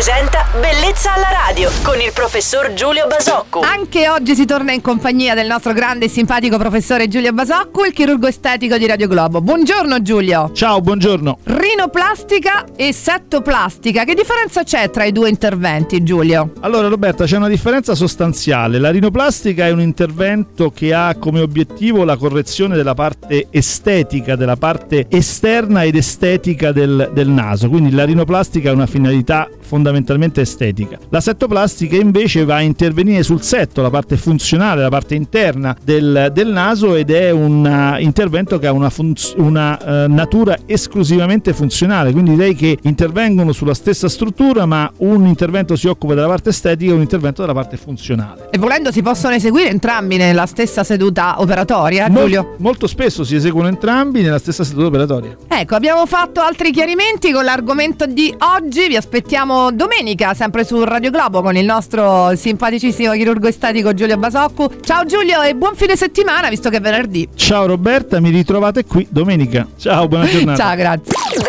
presenta Bellezza alla radio con il professor Giulio Basocco. Anche oggi si torna in compagnia del nostro grande e simpatico professore Giulio Basocco, il chirurgo estetico di Radio Globo. Buongiorno Giulio. Ciao, buongiorno. Rinoplastica e settoplastica, che differenza c'è tra i due interventi Giulio? Allora Roberta, c'è una differenza sostanziale. La rinoplastica è un intervento che ha come obiettivo la correzione della parte estetica, della parte esterna ed estetica del, del naso. Quindi la rinoplastica ha una finalità fondamentalmente estetica. La settoplastica invece va a intervenire sul setto, la parte funzionale, la parte interna del, del naso ed è un uh, intervento che ha una, funz- una uh, natura esclusivamente funzionale, quindi direi che intervengono sulla stessa struttura ma un intervento si occupa della parte estetica e un intervento della parte funzionale. E volendo si possono eseguire entrambi nella stessa seduta operatoria, Mol- Giulio? molto spesso si eseguono entrambi nella stessa seduta operatoria. Ecco, abbiamo fatto altri chiarimenti con l'argomento di oggi, vi aspettiamo domenica sempre su Radio Globo con il nostro simpaticissimo chirurgo estetico Giulio Basoccu. Ciao Giulio e buon fine settimana visto che è venerdì. Ciao Roberta, mi ritrovate qui domenica. Ciao, buona giornata. Ciao, grazie.